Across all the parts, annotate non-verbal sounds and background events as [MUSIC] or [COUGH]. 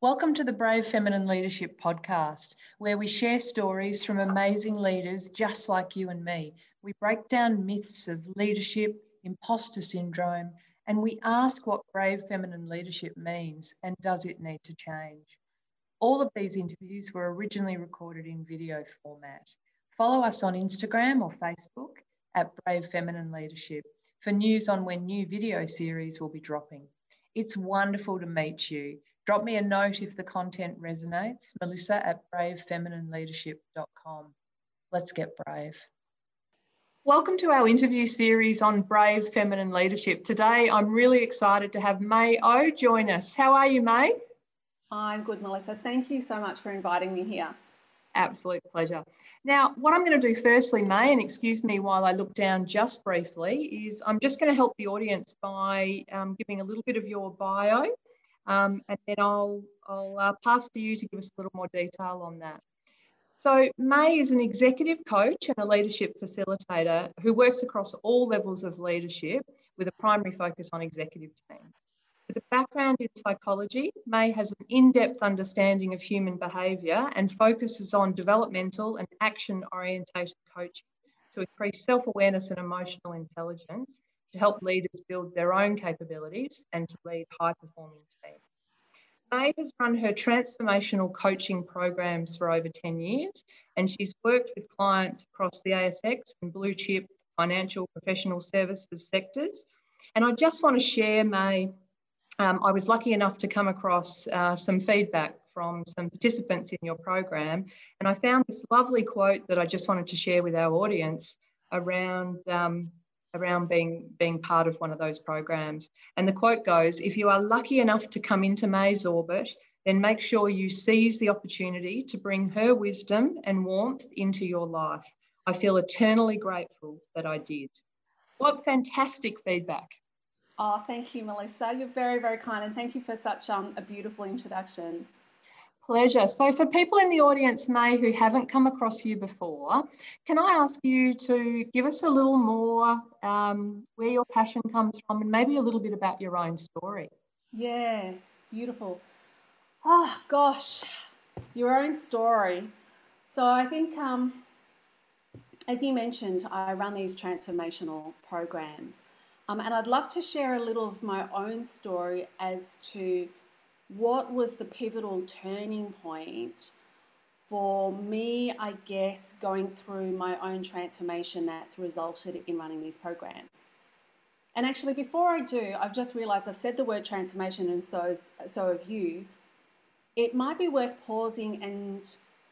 Welcome to the Brave Feminine Leadership Podcast, where we share stories from amazing leaders just like you and me. We break down myths of leadership, imposter syndrome, and we ask what brave feminine leadership means and does it need to change. All of these interviews were originally recorded in video format. Follow us on Instagram or Facebook at Brave Feminine Leadership for news on when new video series will be dropping. It's wonderful to meet you. Drop me a note if the content resonates. Melissa at bravefeminine.leadership.com. Let's get brave. Welcome to our interview series on brave feminine leadership. Today, I'm really excited to have May O join us. How are you, May? I'm good, Melissa. Thank you so much for inviting me here. Absolute pleasure. Now, what I'm going to do firstly, May, and excuse me while I look down just briefly, is I'm just going to help the audience by um, giving a little bit of your bio, um, and then I'll, I'll uh, pass to you to give us a little more detail on that. So, May is an executive coach and a leadership facilitator who works across all levels of leadership with a primary focus on executive teams. With a background in psychology, May has an in depth understanding of human behaviour and focuses on developmental and action orientated coaching to increase self awareness and emotional intelligence to help leaders build their own capabilities and to lead high performing teams. May has run her transformational coaching programs for over 10 years, and she's worked with clients across the ASX and blue chip financial professional services sectors. And I just want to share, May, um, I was lucky enough to come across uh, some feedback from some participants in your program, and I found this lovely quote that I just wanted to share with our audience around um, around being being part of one of those programs. And the quote goes: "If you are lucky enough to come into May's orbit, then make sure you seize the opportunity to bring her wisdom and warmth into your life. I feel eternally grateful that I did." What fantastic feedback! Oh, thank you, Melissa. You're very, very kind, and thank you for such um, a beautiful introduction. Pleasure. So, for people in the audience, May, who haven't come across you before, can I ask you to give us a little more um, where your passion comes from and maybe a little bit about your own story? Yeah, beautiful. Oh, gosh, your own story. So, I think, um, as you mentioned, I run these transformational programs. Um, and I'd love to share a little of my own story as to what was the pivotal turning point for me, I guess, going through my own transformation that's resulted in running these programs. And actually, before I do, I've just realized I've said the word transformation, and so, so have you. It might be worth pausing and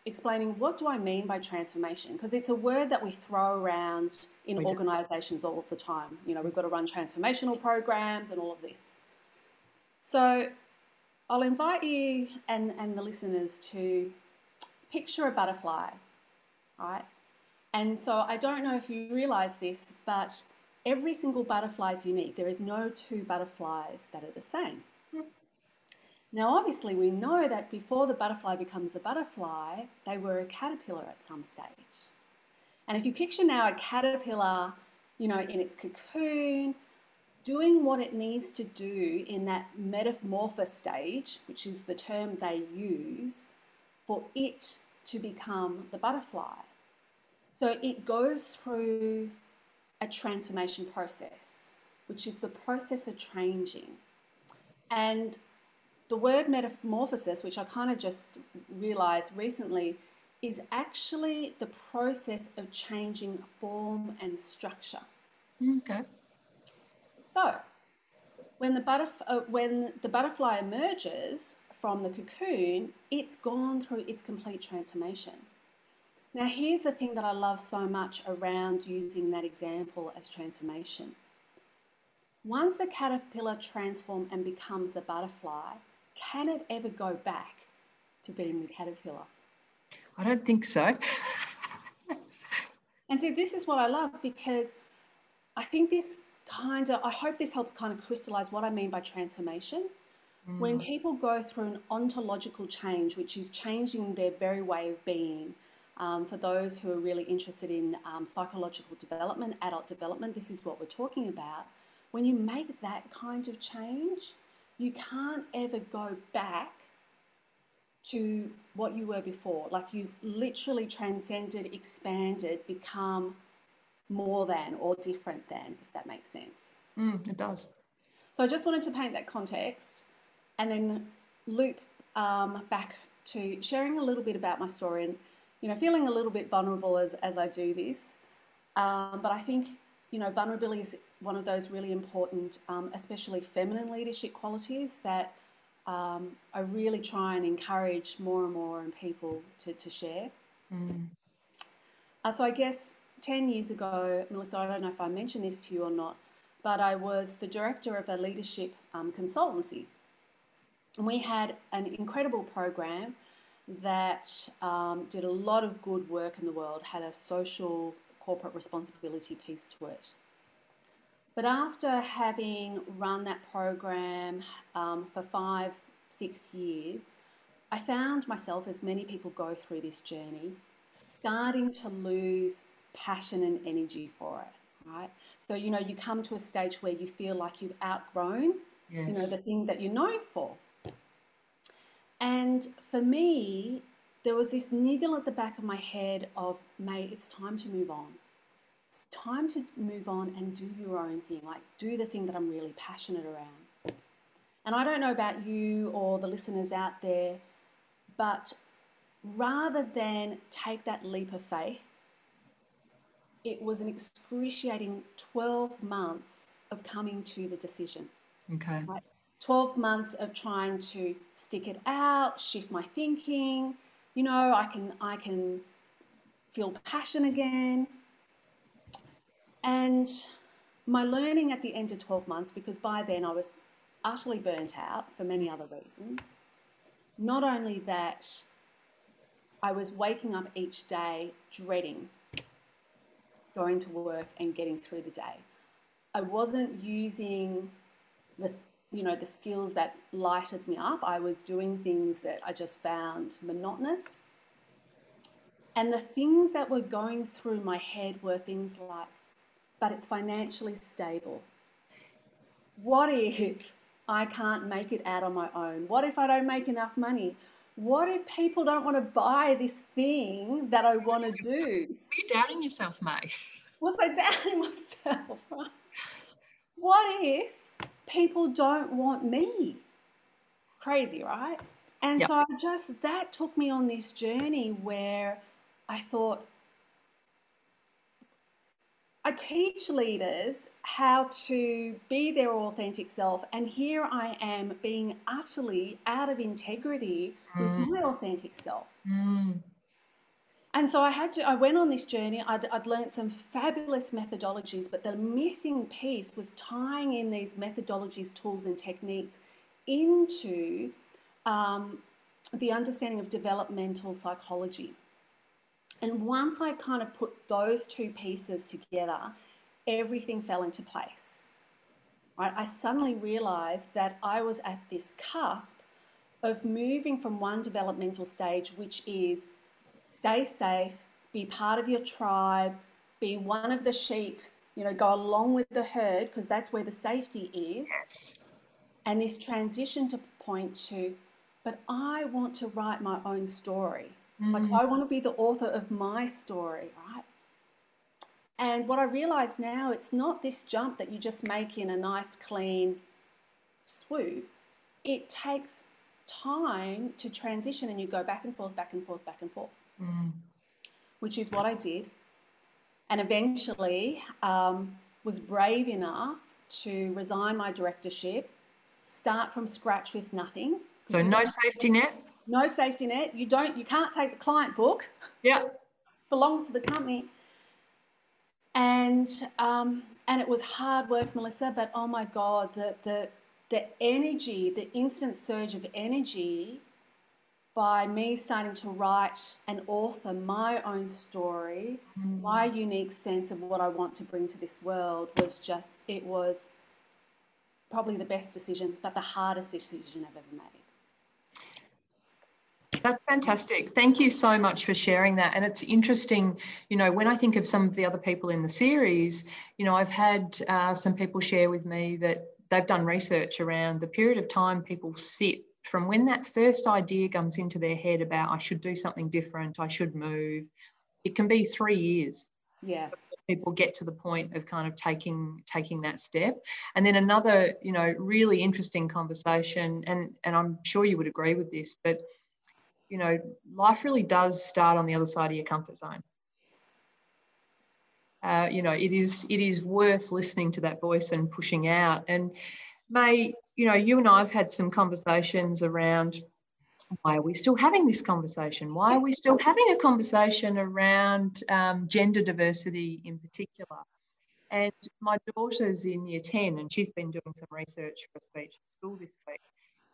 explaining what do I mean by transformation because it's a word that we throw around in organizations all of the time. You know, we've got to run transformational programs and all of this. So I'll invite you and, and the listeners to picture a butterfly, right? And so I don't know if you realize this, but every single butterfly is unique. There is no two butterflies that are the same. Hmm. Now, obviously, we know that before the butterfly becomes a butterfly, they were a caterpillar at some stage. And if you picture now a caterpillar, you know, in its cocoon, doing what it needs to do in that metamorphosis stage, which is the term they use, for it to become the butterfly. So it goes through a transformation process, which is the process of changing. And the word metamorphosis, which I kind of just realized recently, is actually the process of changing form and structure. Okay. So, when the, butterf- uh, when the butterfly emerges from the cocoon, it's gone through its complete transformation. Now, here's the thing that I love so much around using that example as transformation. Once the caterpillar transforms and becomes the butterfly, can it ever go back to being the caterpillar? I don't think so. [LAUGHS] and see, this is what I love because I think this kind of, I hope this helps kind of crystallize what I mean by transformation. Mm. When people go through an ontological change, which is changing their very way of being, um, for those who are really interested in um, psychological development, adult development, this is what we're talking about. When you make that kind of change, you can't ever go back to what you were before. Like you literally transcended, expanded, become more than or different than, if that makes sense. Mm, it does. So I just wanted to paint that context and then loop um, back to sharing a little bit about my story and, you know, feeling a little bit vulnerable as, as I do this. Um, but I think, you know, vulnerability is one of those really important, um, especially feminine leadership qualities that um, I really try and encourage more and more in people to, to share. Mm. Uh, so I guess 10 years ago, Melissa, I don't know if I mentioned this to you or not, but I was the director of a leadership um, consultancy. And we had an incredible program that um, did a lot of good work in the world, had a social corporate responsibility piece to it. But after having run that program um, for five, six years, I found myself, as many people go through this journey, starting to lose passion and energy for it, right? So, you know, you come to a stage where you feel like you've outgrown, yes. you know, the thing that you're known for. And for me, there was this niggle at the back of my head of, mate, it's time to move on It's time to move on and do your own thing, like do the thing that I'm really passionate around. And I don't know about you or the listeners out there, but rather than take that leap of faith, it was an excruciating 12 months of coming to the decision. Okay. Right? 12 months of trying to stick it out, shift my thinking. You know, I can I can feel passion again. And my learning at the end of 12 months, because by then I was utterly burnt out for many other reasons, not only that, I was waking up each day dreading going to work and getting through the day. I wasn't using the you know the skills that lighted me up. I was doing things that I just found monotonous. And the things that were going through my head were things like but it's financially stable. What if I can't make it out on my own? What if I don't make enough money? What if people don't want to buy this thing that I want to do? Are you doubting yourself, May? Was I doubting [LAUGHS] myself? What if people don't want me? Crazy, right? And yep. so I just, that took me on this journey where I thought, I teach leaders how to be their authentic self, and here I am being utterly out of integrity mm. with my authentic self. Mm. And so I had to, I went on this journey. I'd, I'd learned some fabulous methodologies, but the missing piece was tying in these methodologies, tools, and techniques into um, the understanding of developmental psychology. And once I kind of put those two pieces together, everything fell into place. Right? I suddenly realized that I was at this cusp of moving from one developmental stage, which is stay safe, be part of your tribe, be one of the sheep, you know, go along with the herd because that's where the safety is. Yes. And this transition to point to, but I want to write my own story. Mm. Like, I want to be the author of my story? And what I realize now, it's not this jump that you just make in a nice, clean swoop. It takes time to transition and you go back and forth, back and forth, back and forth, mm. which is what I did. And eventually um, was brave enough to resign my directorship, start from scratch with nothing. So, no safety net? no safety net. You don't, you can't take the client book. Yeah. Belongs to the company. And um, and it was hard work, Melissa. But oh my God, the the the energy, the instant surge of energy by me starting to write and author my own story, mm. my unique sense of what I want to bring to this world was just, it was probably the best decision, but the hardest decision I've ever made. That's fantastic. Thank you so much for sharing that. And it's interesting, you know, when I think of some of the other people in the series, you know, I've had uh, some people share with me that they've done research around the period of time people sit from when that first idea comes into their head about I should do something different, I should move, it can be three years. Yeah. People get to the point of kind of taking taking that step. And then another, you know, really interesting conversation, and and I'm sure you would agree with this, but you know, life really does start on the other side of your comfort zone. Uh, you know, it is it is worth listening to that voice and pushing out. And May, you know, you and I have had some conversations around why are we still having this conversation? Why are we still having a conversation around um, gender diversity in particular? And my daughter's in year 10 and she's been doing some research for speech at school this week.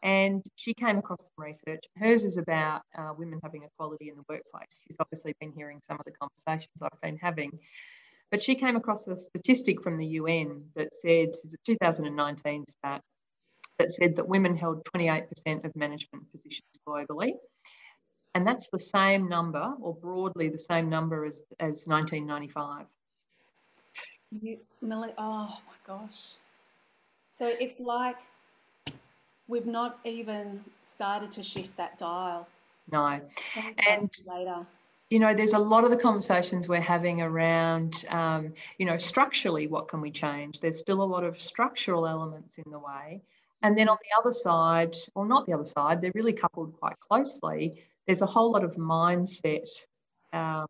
And she came across some research. Hers is about uh, women having equality in the workplace. She's obviously been hearing some of the conversations I've been having. But she came across a statistic from the UN that said, it's a 2019 stat, that said that women held 28% of management positions globally. And that's the same number, or broadly the same number as, as 1995. You, oh my gosh. So it's like we've not even started to shift that dial. No. And later. You know, there's a lot of the conversations we're having around, um, you know, structurally, what can we change? There's still a lot of structural elements in the way. And then on the other side, or not the other side, they're really coupled quite closely. There's a whole lot of mindset um,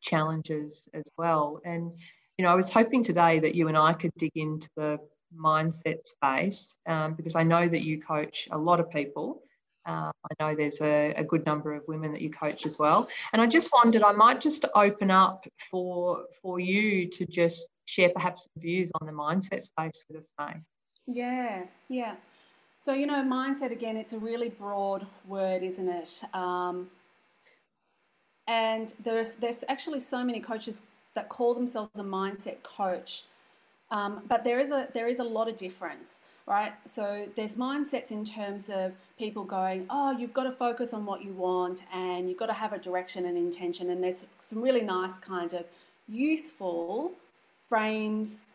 challenges as well. And, you know, I was hoping today that you and I could dig into the mindset space um, because I know that you coach a lot of people. Uh, I know there's a, a, good number of women that you coach as well. And I just wondered, I might just open up for for you to just share perhaps some views on the mindset space with us, May. Yeah, yeah. So, you know, mindset again, it's a really broad word, isn't it? Um, and there's, there's actually so many coaches that call themselves a mindset coach. Um, but there is a there is a lot of difference, right? So there's mindsets in terms of people going, oh, you've got to focus on what you want, and you've got to have a direction and intention. And there's some really nice kind of useful frames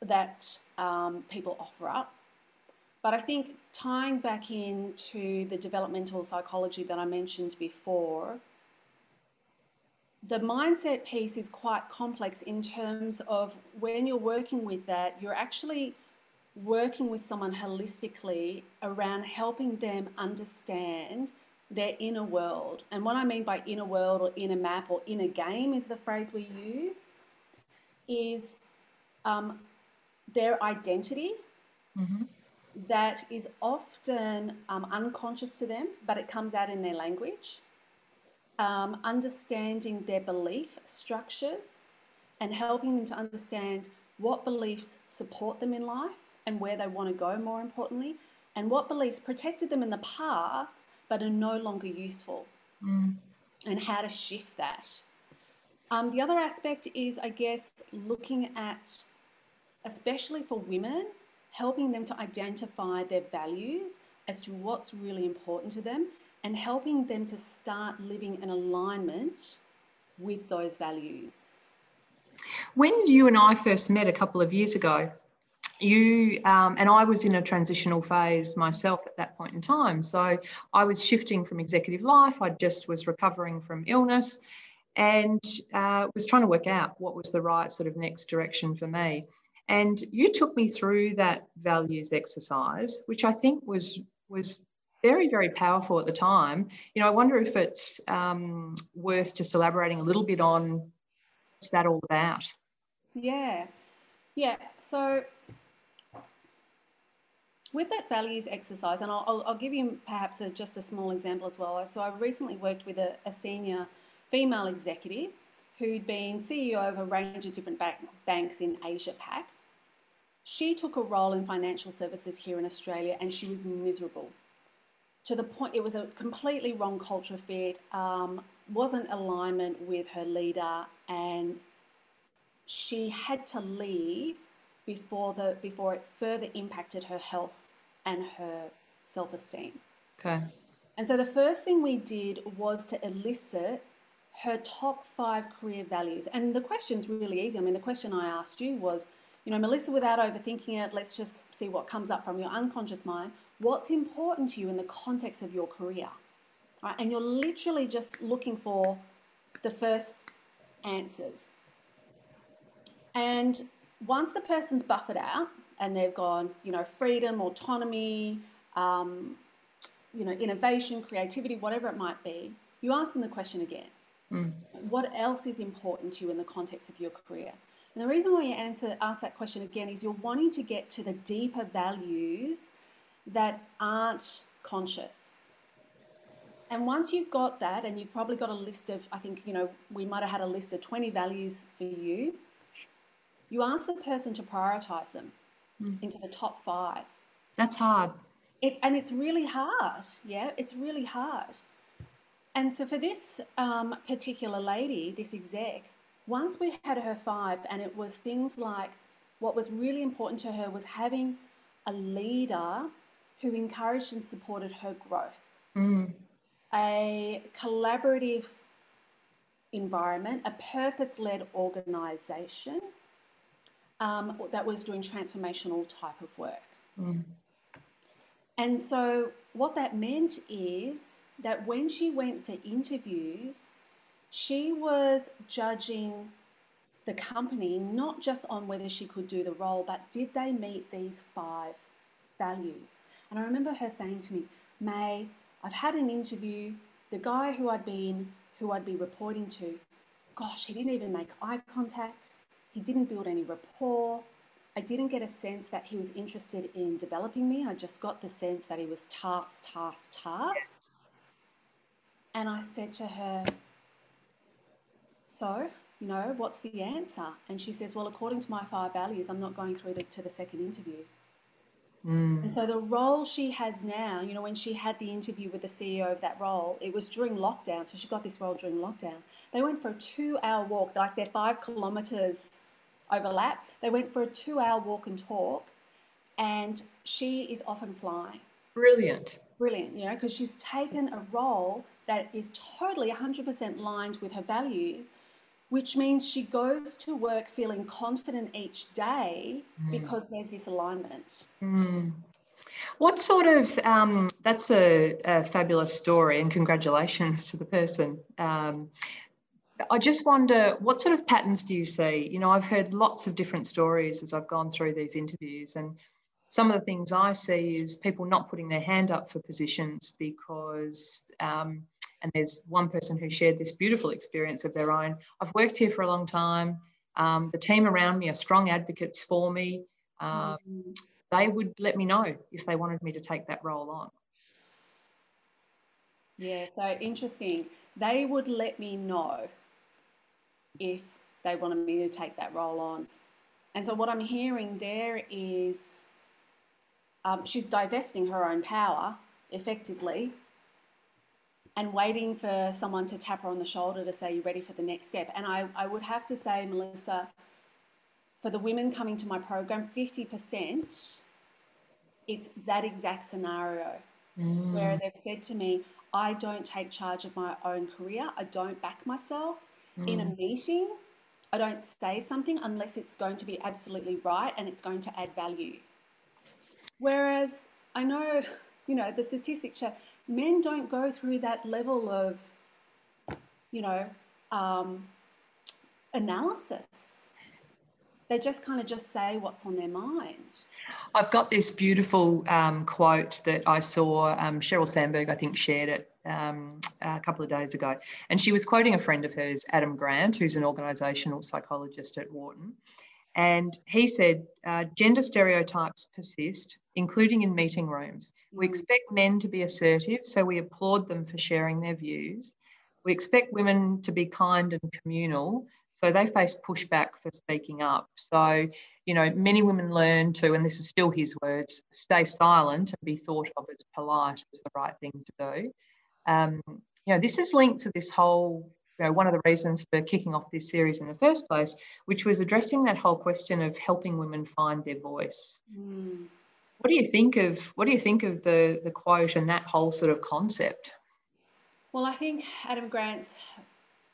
that um, people offer up. But I think tying back into the developmental psychology that I mentioned before, the mindset piece is quite complex in terms of when you're working with that, you're actually working with someone holistically around helping them understand their inner world. And what I mean by inner world or inner map or inner game is the phrase we use, is um, their identity mm-hmm. that is often um, unconscious to them, but it comes out in their language. Um, understanding their belief structures and helping them to understand what beliefs support them in life and where they want to go, more importantly, and what beliefs protected them in the past but are no longer useful, mm. and how to shift that. Um, the other aspect is, I guess, looking at especially for women, helping them to identify their values as to what's really important to them and helping them to start living in alignment with those values. When you and I first met a couple of years ago, you um, and I was in a transitional phase myself at that point in time. So I was shifting from executive life. I just was recovering from illness and uh, was trying to work out what was the right sort of next direction for me. And you took me through that values exercise, which I think was was very very powerful at the time. You know, I wonder if it's um, worth just elaborating a little bit on what's that all about. Yeah, yeah. So with that values exercise, and I'll, I'll give you perhaps a, just a small example as well. So I recently worked with a, a senior female executive who'd been CEO of a range of different banks in Asia Pac. She took a role in financial services here in Australia and she was miserable. To the point, it was a completely wrong culture fit, um, wasn't alignment with her leader, and she had to leave before, the, before it further impacted her health and her self esteem. Okay. And so the first thing we did was to elicit her top five career values. And the question's really easy. I mean, the question I asked you was, you know, Melissa, without overthinking it, let's just see what comes up from your unconscious mind. What's important to you in the context of your career. Right? And you're literally just looking for the first answers. And once the person's buffered out and they've gone, you know, freedom, autonomy, um, you know, innovation, creativity, whatever it might be, you ask them the question again. Mm. What else is important to you in the context of your career? And the reason why you answer ask that question again is you're wanting to get to the deeper values that aren't conscious. And once you've got that, and you've probably got a list of, I think, you know, we might have had a list of 20 values for you, you ask the person to prioritize them mm. into the top five. That's hard. It, and it's really hard. Yeah, it's really hard. And so for this um, particular lady, this exec, once we had her five, and it was things like what was really important to her was having a leader who encouraged and supported her growth, mm. a collaborative environment, a purpose led organization um, that was doing transformational type of work. Mm. And so, what that meant is that when she went for interviews, she was judging the company not just on whether she could do the role, but did they meet these five values? And I remember her saying to me, May, I've had an interview. The guy who I'd been who I'd be reporting to, gosh, he didn't even make eye contact. He didn't build any rapport. I didn't get a sense that he was interested in developing me. I just got the sense that he was task, task, task. And I said to her, So, you know, what's the answer? And she says, Well, according to my five values, I'm not going through the, to the second interview. Mm. And so the role she has now, you know, when she had the interview with the CEO of that role, it was during lockdown. So she got this role during lockdown. They went for a two hour walk, like they're five kilometers overlap. They went for a two hour walk and talk, and she is often flying. Brilliant. Brilliant, you know, because she's taken a role that is totally 100% lined with her values, which means she goes to work feeling confident each day mm. because there's this alignment. Mm. What sort of, um, that's a, a, fabulous story, and congratulations to the person. Um, I just wonder what sort of patterns do you see? You know, I've heard lots of different stories as I've gone through these interviews, and some of the things I see is people not putting their hand up for positions because, um, and there's one person who shared this beautiful experience of their own. I've worked here for a long time. Um, the team around me are strong advocates for me. Um, mm-hmm. They would let me know if they wanted me to take that role on. Yeah, so interesting. They would let me know if they wanted me to take that role on. And so what I'm hearing there is um, she's divesting her own power effectively and waiting for someone to tap her on the shoulder to say, You're ready for the next step. And I, I would have to say, Melissa, for the women coming to my program, 50%, it's that exact scenario mm. where they've said to me, I don't take charge of my own career, I don't back myself mm. in a mm. meeting, I don't say something unless it's going to be absolutely right and it's going to add value. Whereas I know, you know, the statistics show men don't go through that level of, you know, um, analysis. They just kind of just say what's on their mind. I've got this beautiful um, quote that I saw. Um, Sheryl Sandberg, I think, shared it um, a couple of days ago. And she was quoting a friend of hers, Adam Grant, who's an organisational psychologist at Wharton. And he said, uh, gender stereotypes persist, including in meeting rooms. We mm. expect men to be assertive, so we applaud them for sharing their views. We expect women to be kind and communal, so they face pushback for speaking up. So, you know, many women learn to, and this is still his words, stay silent and be thought of as polite as the right thing to do. Um, you know, this is linked to this whole, you know, one of the reasons for kicking off this series in the first place, which was addressing that whole question of helping women find their voice. Mm. What do you think of what do you think of the the quote and that whole sort of concept? Well, I think Adam Grant's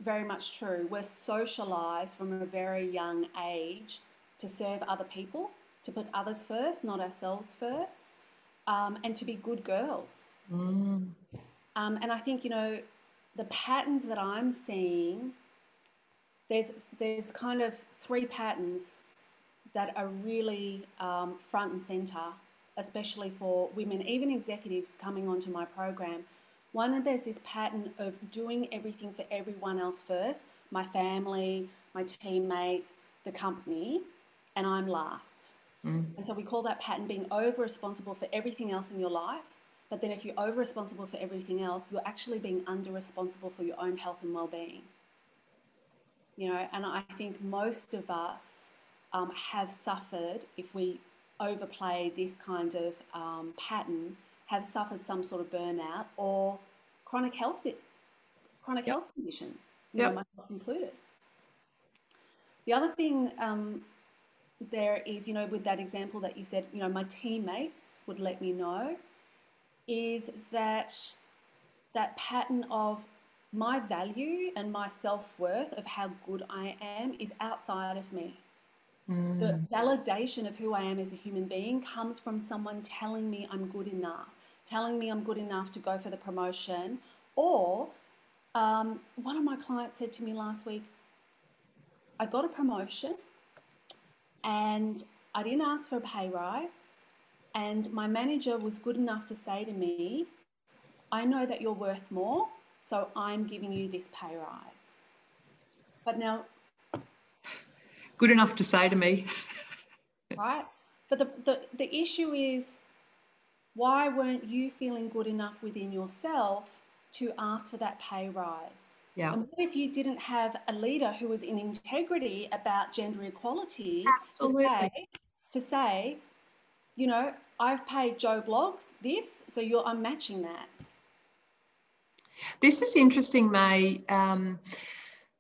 very much true. We're socialized from a very young age to serve other people, to put others first, not ourselves first. um, and to be good girls. Mm. Um, and I think, you know, the patterns that I'm seeing, there's, there's kind of three patterns that are really um, front and center, especially for women, even executives coming onto my program. One, there's this pattern of doing everything for everyone else first my family, my teammates, the company, and I'm last. Mm. And so we call that pattern being over responsible for everything else in your life. But then if you're over responsible for everything else, you're actually being under responsible for your own health and well being. You know, and I think most of us um, have suffered, if we overplay this kind of um, pattern, have suffered some sort of burnout or chronic health chronic yep. health condition, yep. know, myself included. The other thing um, there is, you know, with that example that you said, you know, my teammates would let me know, is that that pattern of my value and my self worth of how good I am is outside of me. Mm. The validation of who I am as a human being comes from someone telling me I'm good enough, telling me I'm good enough to go for the promotion. Or um, one of my clients said to me last week, I got a promotion and I didn't ask for a pay rise. And my manager was good enough to say to me, I know that you're worth more, so I'm giving you this pay rise. But now, good enough to say to me. [LAUGHS] right? But the, the, the issue is why weren't you feeling good enough within yourself to ask for that pay rise? Yeah. And what if you didn't have a leader who was in integrity about gender equality Absolutely. To say, to say, you know, I've paid Joe Bloggs this, so you're I'm matching that. This is interesting, May. Um,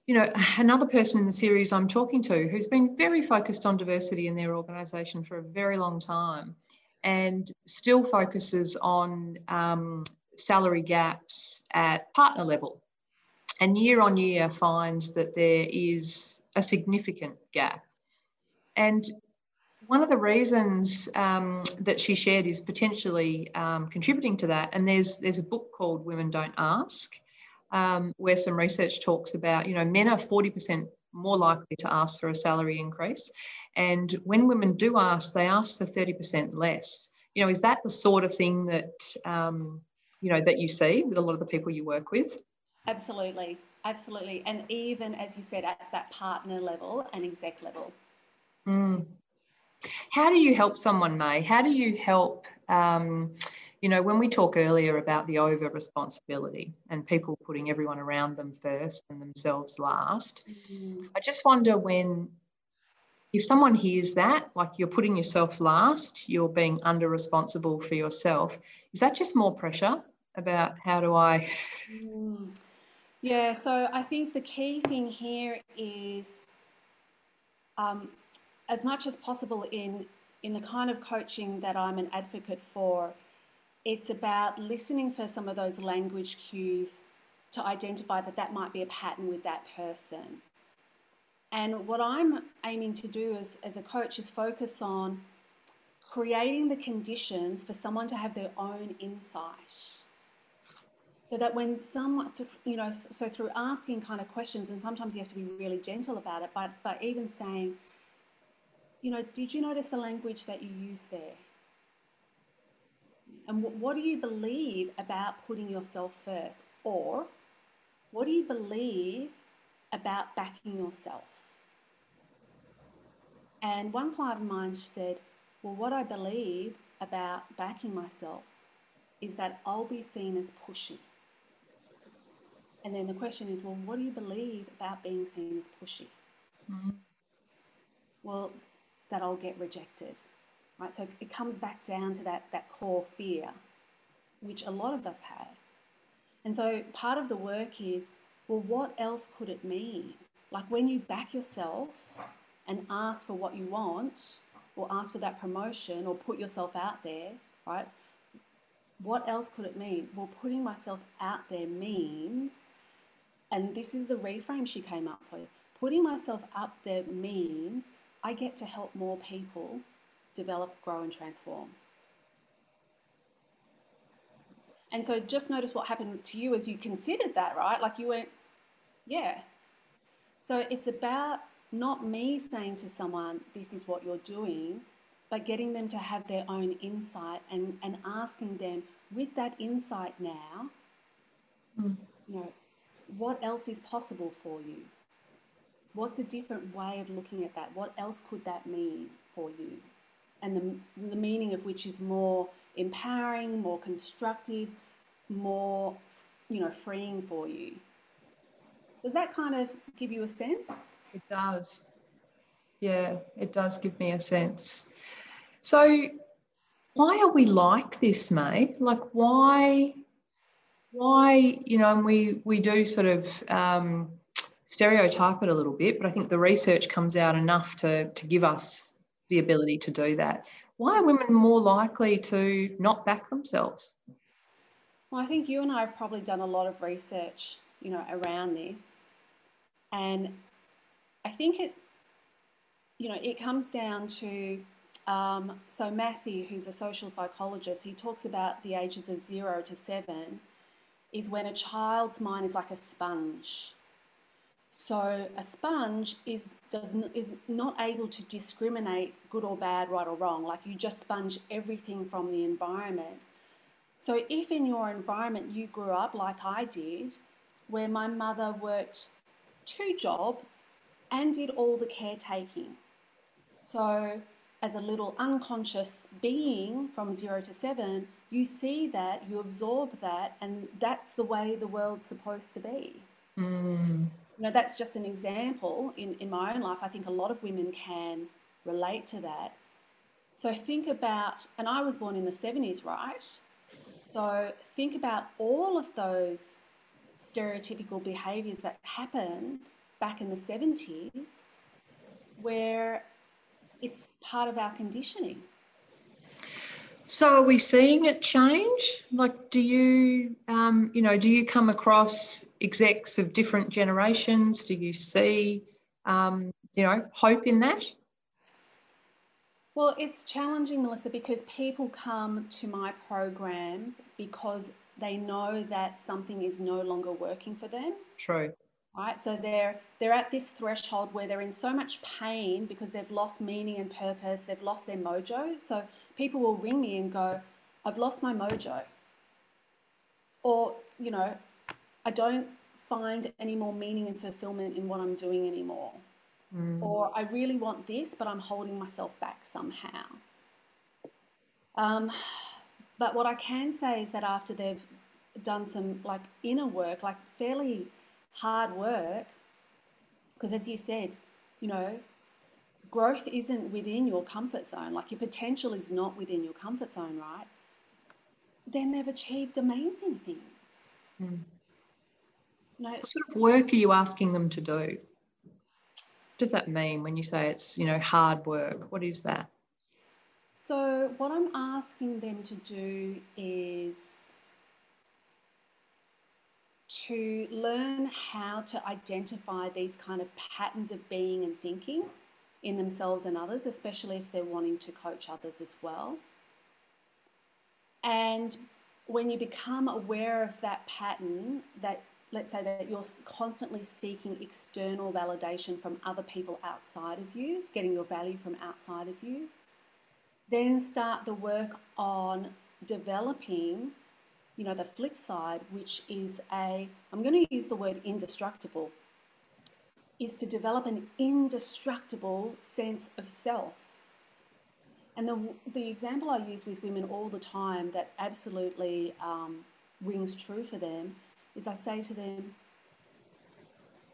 you know, another person in the series I'm talking to who's been very focused on diversity in their organisation for a very long time and still focuses on um, salary gaps at partner level and year on year finds that there is a significant gap. And one of the reasons um, that she shared is potentially um, contributing to that. And there's there's a book called Women Don't Ask, um, where some research talks about you know men are 40% more likely to ask for a salary increase, and when women do ask, they ask for 30% less. You know, is that the sort of thing that um, you know that you see with a lot of the people you work with? Absolutely, absolutely. And even, as you said, at that partner level and exec level. Mm. How do you help someone, May? How do you help? Um, you know, when we talk earlier about the over responsibility and people putting everyone around them first and themselves last, mm. I just wonder when, if someone hears that, like you're putting yourself last, you're being under responsible for yourself, is that just more pressure about how do I? Mm. Yeah, so I think the key thing here is um, as much as possible in, in the kind of coaching that I'm an advocate for, it's about listening for some of those language cues to identify that that might be a pattern with that person. And what I'm aiming to do as, as a coach is focus on creating the conditions for someone to have their own insight so that when someone you know so through asking kind of questions and sometimes you have to be really gentle about it but but even saying you know did you notice the language that you use there and what, what do you believe about putting yourself first or what do you believe about backing yourself and one client of mine said well what i believe about backing myself is that I'll be seen as pushy. And then the question is, well, what do you believe about being seen as pushy? Mm-hmm. Well, that I'll get rejected. Right? So it comes back down to that, that core fear, which a lot of us have. And so part of the work is, well, what else could it mean? Like when you back yourself and ask for what you want, or ask for that promotion, or put yourself out there, right? What else could it mean? Well, putting myself out there means and this is the reframe she came up with. Putting myself up there means I get to help more people develop, grow, and transform. And so just notice what happened to you as you considered that, right? Like you went, yeah. So it's about not me saying to someone, this is what you're doing, but getting them to have their own insight and, and asking them, with that insight now, mm. you know, what else is possible for you? What's a different way of looking at that? What else could that mean for you? And the, the meaning of which is more empowering, more constructive, more, you know, freeing for you. Does that kind of give you a sense? It does. Yeah, it does give me a sense. So, why are we like this, May? Like, why, why, you know, and we we do sort of um, stereotype it a little bit, but I think the research comes out enough to to give us the ability to do that. Why are women more likely to not back themselves? Well, I think you and I have probably done a lot of research, you know, around this, and I think it, you know, it comes down to um, so Massey, who's a social psychologist, he talks about the ages of zero to seven is when a child's mind is like a sponge. So a sponge is doesn't is not able to discriminate good or bad, right or wrong. Like you just sponge everything from the environment. So if in your environment you grew up like I did, where my mother worked two jobs and did all the caretaking. So as a little unconscious being from zero to seven, you see that, you absorb that, and that's the way the world's supposed to be. Mm. You know, that's just an example in, in my own life. I think a lot of women can relate to that. So think about, and I was born in the 70s, right? So think about all of those stereotypical behaviors that happen back in the 70s where it's part of our conditioning. So are we seeing it change? Like, do you, um, you know, do you come across execs of different generations? Do you see, um, you know, hope in that? Well, it's challenging, Melissa, because people come to my programs because they know that something is no longer working for them. True right? So they're they're at this threshold where they're in so much pain because they've lost meaning and purpose, they've lost their mojo. So people will ring me and go, "I've lost my mojo," or you know, "I don't find any more meaning and fulfillment in what I'm doing anymore," mm. or "I really want this, but I'm holding myself back somehow." Um, but what I can say is that after they've done some like inner work, like fairly hard work, because as you said, you know, growth isn't within your comfort zone, like your potential is not within your comfort zone, right? Then they've achieved amazing things. Mm. Know, what sort of work are you asking them to do? What does that mean when you say it's, you know, hard work? What is that? So, what I'm asking them to do is to learn how to identify these kind of patterns of being and thinking in themselves and others, especially if they're wanting to coach others as well. And when you become aware of that pattern, that let's say that you're constantly seeking external validation from other people outside of you, getting your value from outside of you, then start the work on developing you know, the flip side, which is a, I'm going to use the word indestructible, is to develop an indestructible sense of self. And the, the example I use with women all the time that absolutely um, rings true for them is I say to them,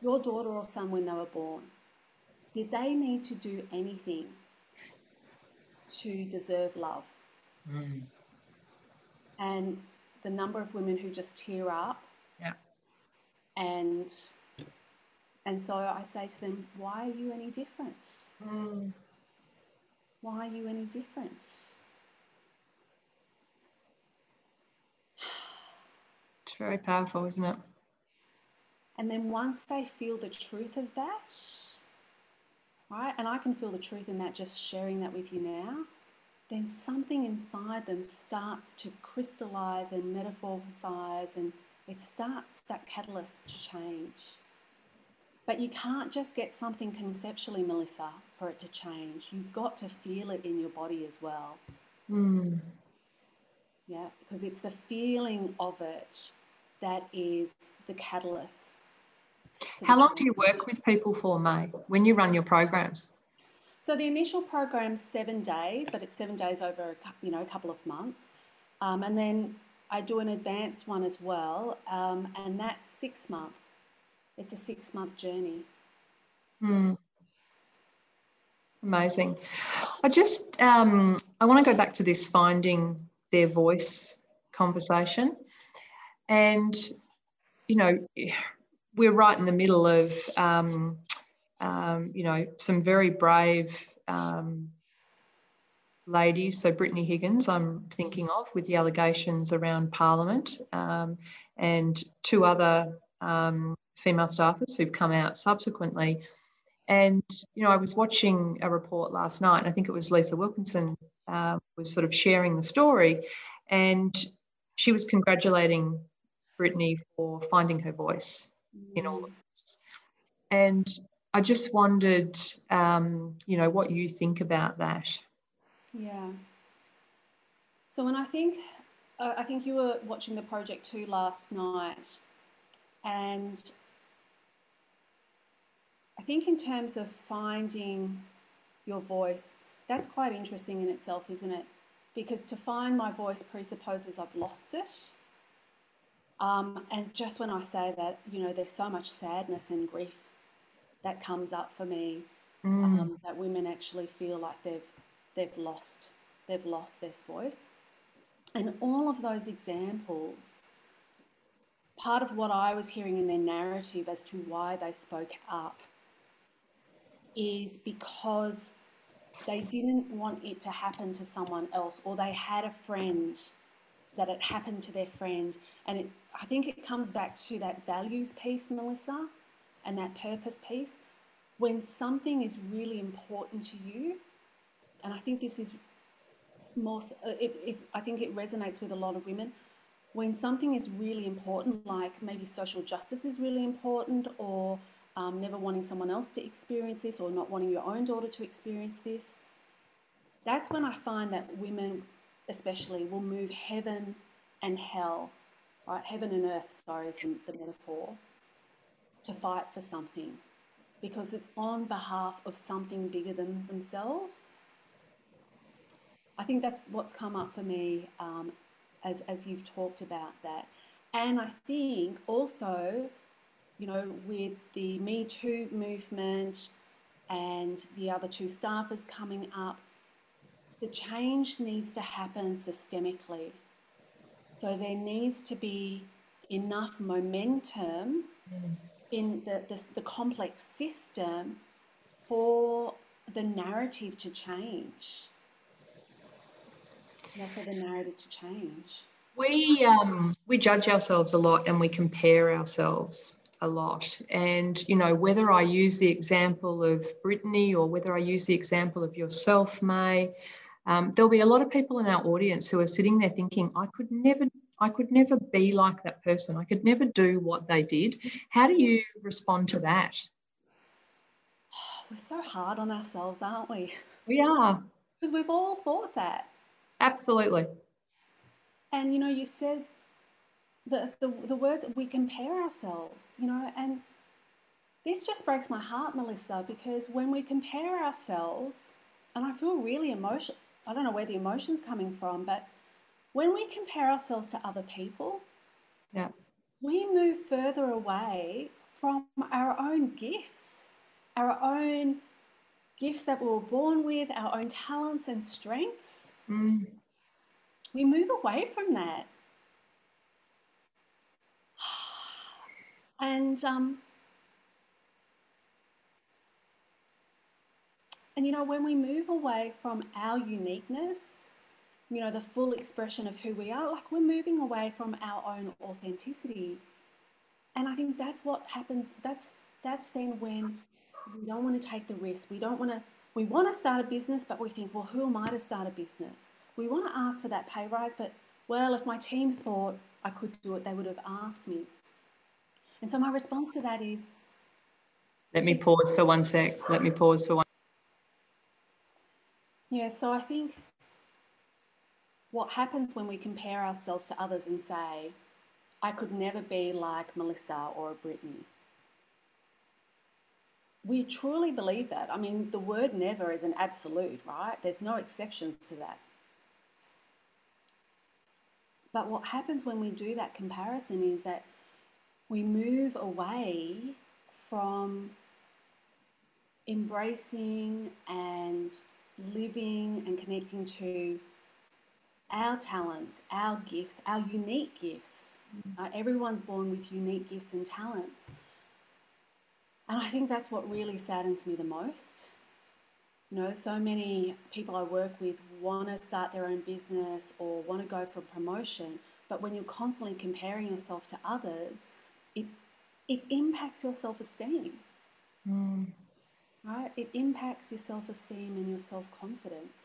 Your daughter or son, when they were born, did they need to do anything to deserve love? Mm. And the number of women who just tear up. Yeah. And and so I say to them, why are you any different? Mm. Why are you any different? It's very powerful, isn't it? And then once they feel the truth of that, right, and I can feel the truth in that just sharing that with you now, then something inside them starts to crystallize and metamorphosize, and it starts that catalyst to change. But you can't just get something conceptually, Melissa, for it to change. You've got to feel it in your body as well. Mm. Yeah, because it's the feeling of it that is the catalyst. How long do you work with people for, May, when you run your programs? So the initial program's seven days, but it's seven days over you know a couple of months, um, and then I do an advanced one as well, um, and that's six months. It's a six month journey. Mm. Amazing. I just um, I want to go back to this finding their voice conversation, and you know we're right in the middle of um, um, you know, some very brave um, ladies. So Brittany Higgins, I'm thinking of, with the allegations around Parliament, um, and two other um, female staffers who've come out subsequently. And you know, I was watching a report last night, and I think it was Lisa Wilkinson uh, was sort of sharing the story, and she was congratulating Brittany for finding her voice in all of this. And I just wondered, um, you know, what you think about that. Yeah. So when I think, uh, I think you were watching the project too last night, and I think in terms of finding your voice, that's quite interesting in itself, isn't it? Because to find my voice presupposes I've lost it. Um, and just when I say that, you know, there's so much sadness and grief that comes up for me mm. um, that women actually feel like they've they've lost they've lost their voice. And all of those examples part of what i was hearing in their narrative as to why they spoke up is because they didn't want it to happen to someone else or they had a friend that it happened to their friend. And it, i think it comes back to that values piece melissa and that purpose piece, when something is really important to you, and I think this is more, uh, it, it, I think it resonates with a lot of women. When something is really important, like maybe social justice is really important, or um, never wanting someone else to experience this, or not wanting your own daughter to experience this, that's when I find that women, especially, will move heaven and hell, right? Heaven and earth, sorry, is the, the metaphor to fight for something because it's on behalf of something bigger than themselves. I think that's what's come up for me um, as, as you've talked about that. And I think also, you know, with the Me Too movement and the other two staffers coming up, the change needs to happen systemically. So there needs to be enough momentum mm in the, the, the complex system for the narrative to change. For the narrative to change. We um, we judge ourselves a lot and we compare ourselves a lot. And you know, whether I use the example of Brittany or whether I use the example of yourself, May, um, there'll be a lot of people in our audience who are sitting there thinking, I could never I could never be like that person. I could never do what they did. How do you respond to that? [SIGHS] We're so hard on ourselves, aren't we? We are. Because we've all thought that. Absolutely. And you know, you said the, the, the words we compare ourselves, you know, and this just breaks my heart, Melissa, because when we compare ourselves, and I feel really emotional, I don't know where the emotion's coming from, but when we compare ourselves to other people, yeah. we move further away from our own gifts, our own gifts that we were born with, our own talents and strengths. Mm. We move away from that. And um, and you know when we move away from our uniqueness you know, the full expression of who we are, like we're moving away from our own authenticity. And I think that's what happens. That's that's then when we don't want to take the risk. We don't want to we want to start a business, but we think, well, who am I to start a business? We want to ask for that pay rise, but well, if my team thought I could do it, they would have asked me. And so my response to that is Let me pause for one sec. Let me pause for one. Yeah, so I think what happens when we compare ourselves to others and say, I could never be like Melissa or Brittany. We truly believe that. I mean, the word never is an absolute, right? There's no exceptions to that. But what happens when we do that comparison is that we move away from embracing and living and connecting to our talents, our gifts, our unique gifts. Mm. Uh, everyone's born with unique gifts and talents. And I think that's what really saddens me the most. You know, so many people I work with want to start their own business or want to go for promotion, but when you're constantly comparing yourself to others, it it impacts your self-esteem. Mm. Right? It impacts your self-esteem and your self-confidence.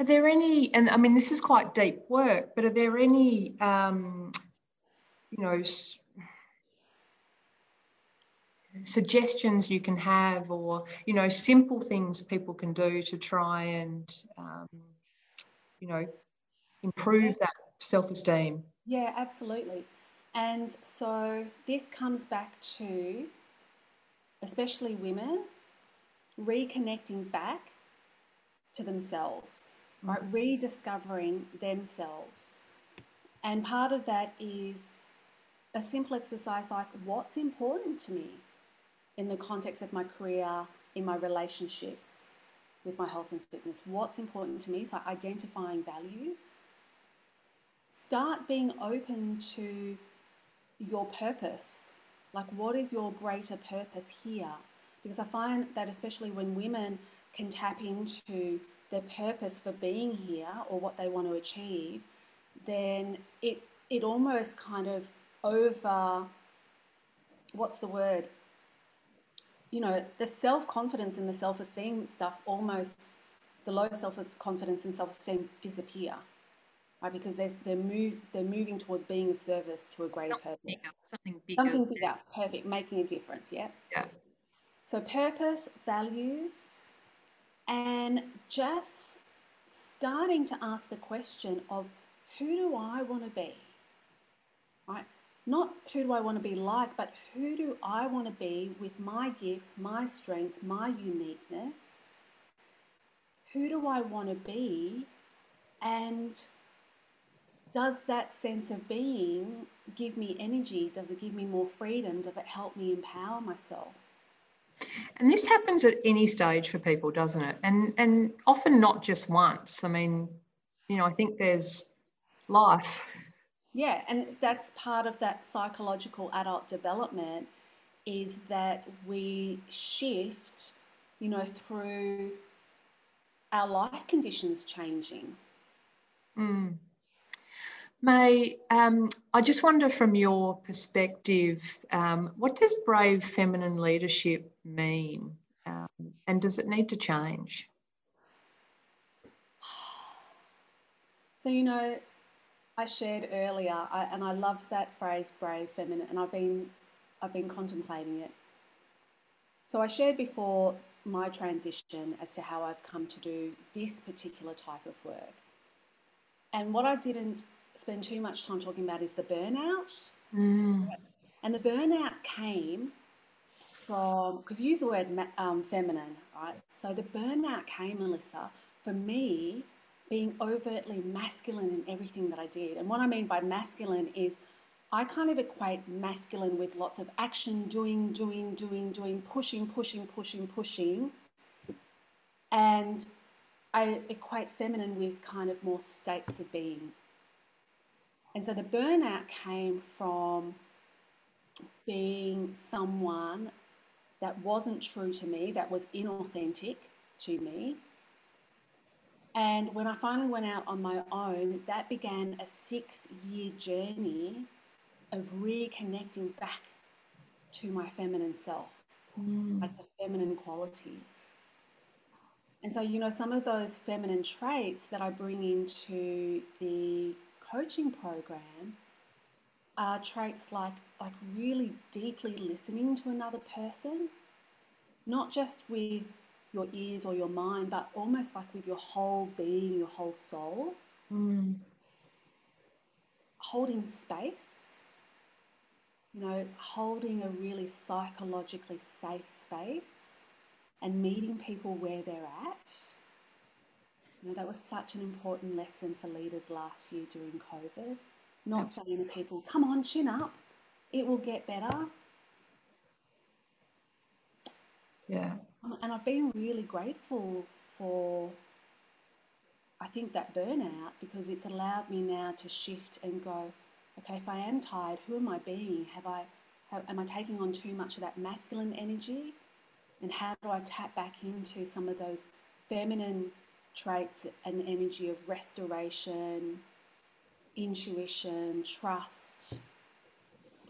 Are there any, and I mean, this is quite deep work, but are there any, um, you know, suggestions you can have or you know simple things people can do to try and um, you know improve that self-esteem? Yeah absolutely. And so this comes back to especially women reconnecting back to themselves. Right mm-hmm. rediscovering themselves and part of that is a simple exercise like what's important to me in the context of my career, in my relationships with my health and fitness. What's important to me? So, identifying values. Start being open to your purpose. Like, what is your greater purpose here? Because I find that, especially when women can tap into their purpose for being here or what they want to achieve, then it, it almost kind of over, what's the word? you know, the self confidence and the self esteem stuff almost, the low self confidence and self esteem disappear, right? Because they're, they're, move, they're moving towards being of service to a greater something purpose. Bigger, something bigger. Something bigger, perfect, making a difference, yeah? Yeah. So, purpose, values, and just starting to ask the question of who do I want to be? Right? Not who do I want to be like, but who do I want to be with my gifts, my strengths, my uniqueness? Who do I want to be? And does that sense of being give me energy? Does it give me more freedom? Does it help me empower myself? And this happens at any stage for people, doesn't it? And and often not just once. I mean, you know, I think there's life yeah, and that's part of that psychological adult development is that we shift, you know, through our life conditions changing. Mm. May, um, I just wonder from your perspective, um, what does brave feminine leadership mean? Um, and does it need to change? So, you know, I shared earlier, I, and I love that phrase, brave feminine, and I've been, I've been contemplating it. So I shared before my transition as to how I've come to do this particular type of work. And what I didn't spend too much time talking about is the burnout. Mm. And the burnout came from, because you use the word um, feminine, right? So the burnout came, Melissa, for me being overtly masculine in everything that I did. And what I mean by masculine is I kind of equate masculine with lots of action, doing, doing, doing, doing, pushing, pushing, pushing, pushing. And I equate feminine with kind of more states of being. And so the burnout came from being someone that wasn't true to me, that was inauthentic to me, and when I finally went out on my own, that began a six year journey of reconnecting back to my feminine self, mm. like the feminine qualities. And so, you know, some of those feminine traits that I bring into the coaching program are traits like like really deeply listening to another person, not just with your ears or your mind, but almost like with your whole being, your whole soul. Mm. Holding space, you know, holding a really psychologically safe space and meeting people where they're at. You know, that was such an important lesson for leaders last year during COVID. Not Absolutely. saying to people, come on, chin up, it will get better. Yeah. Um, and I've been really grateful for, I think, that burnout because it's allowed me now to shift and go, okay, if I am tired, who am I being? Have I, have, am I taking on too much of that masculine energy? And how do I tap back into some of those feminine traits and energy of restoration, intuition, trust,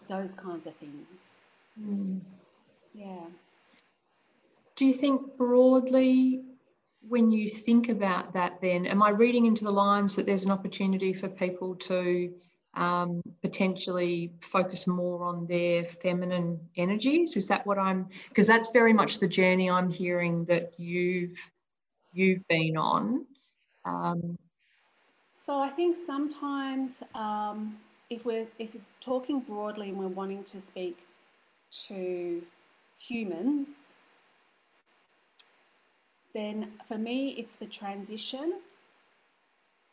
those kinds of things. Mm. Yeah. Do you think broadly, when you think about that, then, am I reading into the lines that there's an opportunity for people to um, potentially focus more on their feminine energies? Is that what I'm? Because that's very much the journey I'm hearing that you've you've been on. Um, so I think sometimes um, if we're if we're talking broadly and we're wanting to speak to humans, then for me it's the transition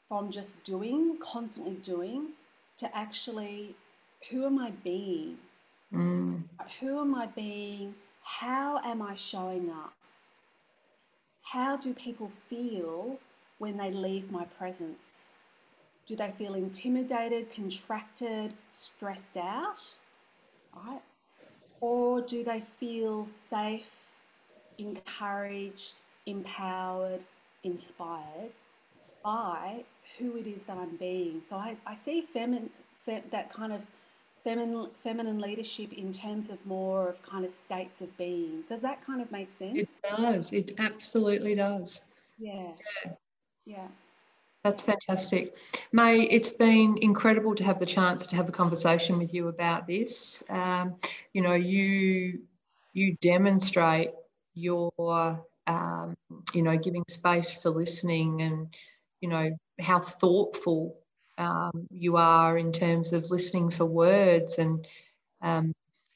from just doing, constantly doing, to actually who am I being? Mm. Who am I being? How am I showing up? How do people feel when they leave my presence? Do they feel intimidated, contracted, stressed out? Right? Or do they feel safe, encouraged, empowered, inspired by who it is that I'm being. So I, I see feminine, fe, that kind of feminine, feminine leadership in terms of more of kind of states of being. Does that kind of make sense? It does. It absolutely does. Yeah. Yeah. yeah. That's fantastic. May, it's been incredible to have the chance to have a conversation with you about this. Um, you know, you you demonstrate your um, you know giving space for listening and you know how thoughtful um, you are in terms of listening for words and um,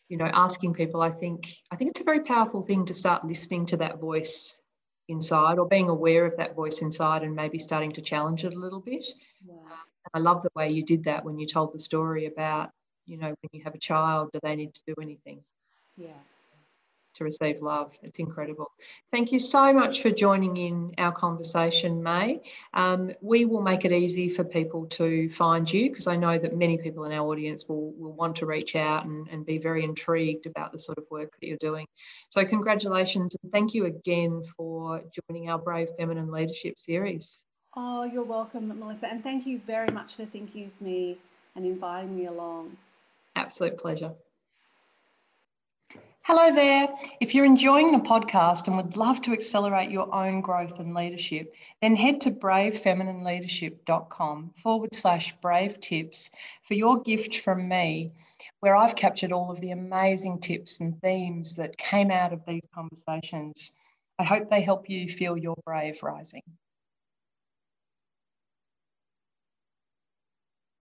you know asking people i think i think it's a very powerful thing to start listening to that voice inside or being aware of that voice inside and maybe starting to challenge it a little bit. Yeah. i love the way you did that when you told the story about you know when you have a child do they need to do anything? Yeah to receive love. It's incredible. Thank you so much for joining in our conversation, May. Um, we will make it easy for people to find you because I know that many people in our audience will, will want to reach out and, and be very intrigued about the sort of work that you're doing. So, congratulations and thank you again for joining our Brave Feminine Leadership series. Oh, you're welcome, Melissa. And thank you very much for thinking of me and inviting me along. Absolute pleasure. Hello there. If you're enjoying the podcast and would love to accelerate your own growth and leadership, then head to bravefeminineleadership.com forward slash brave tips for your gift from me, where I've captured all of the amazing tips and themes that came out of these conversations. I hope they help you feel your brave rising.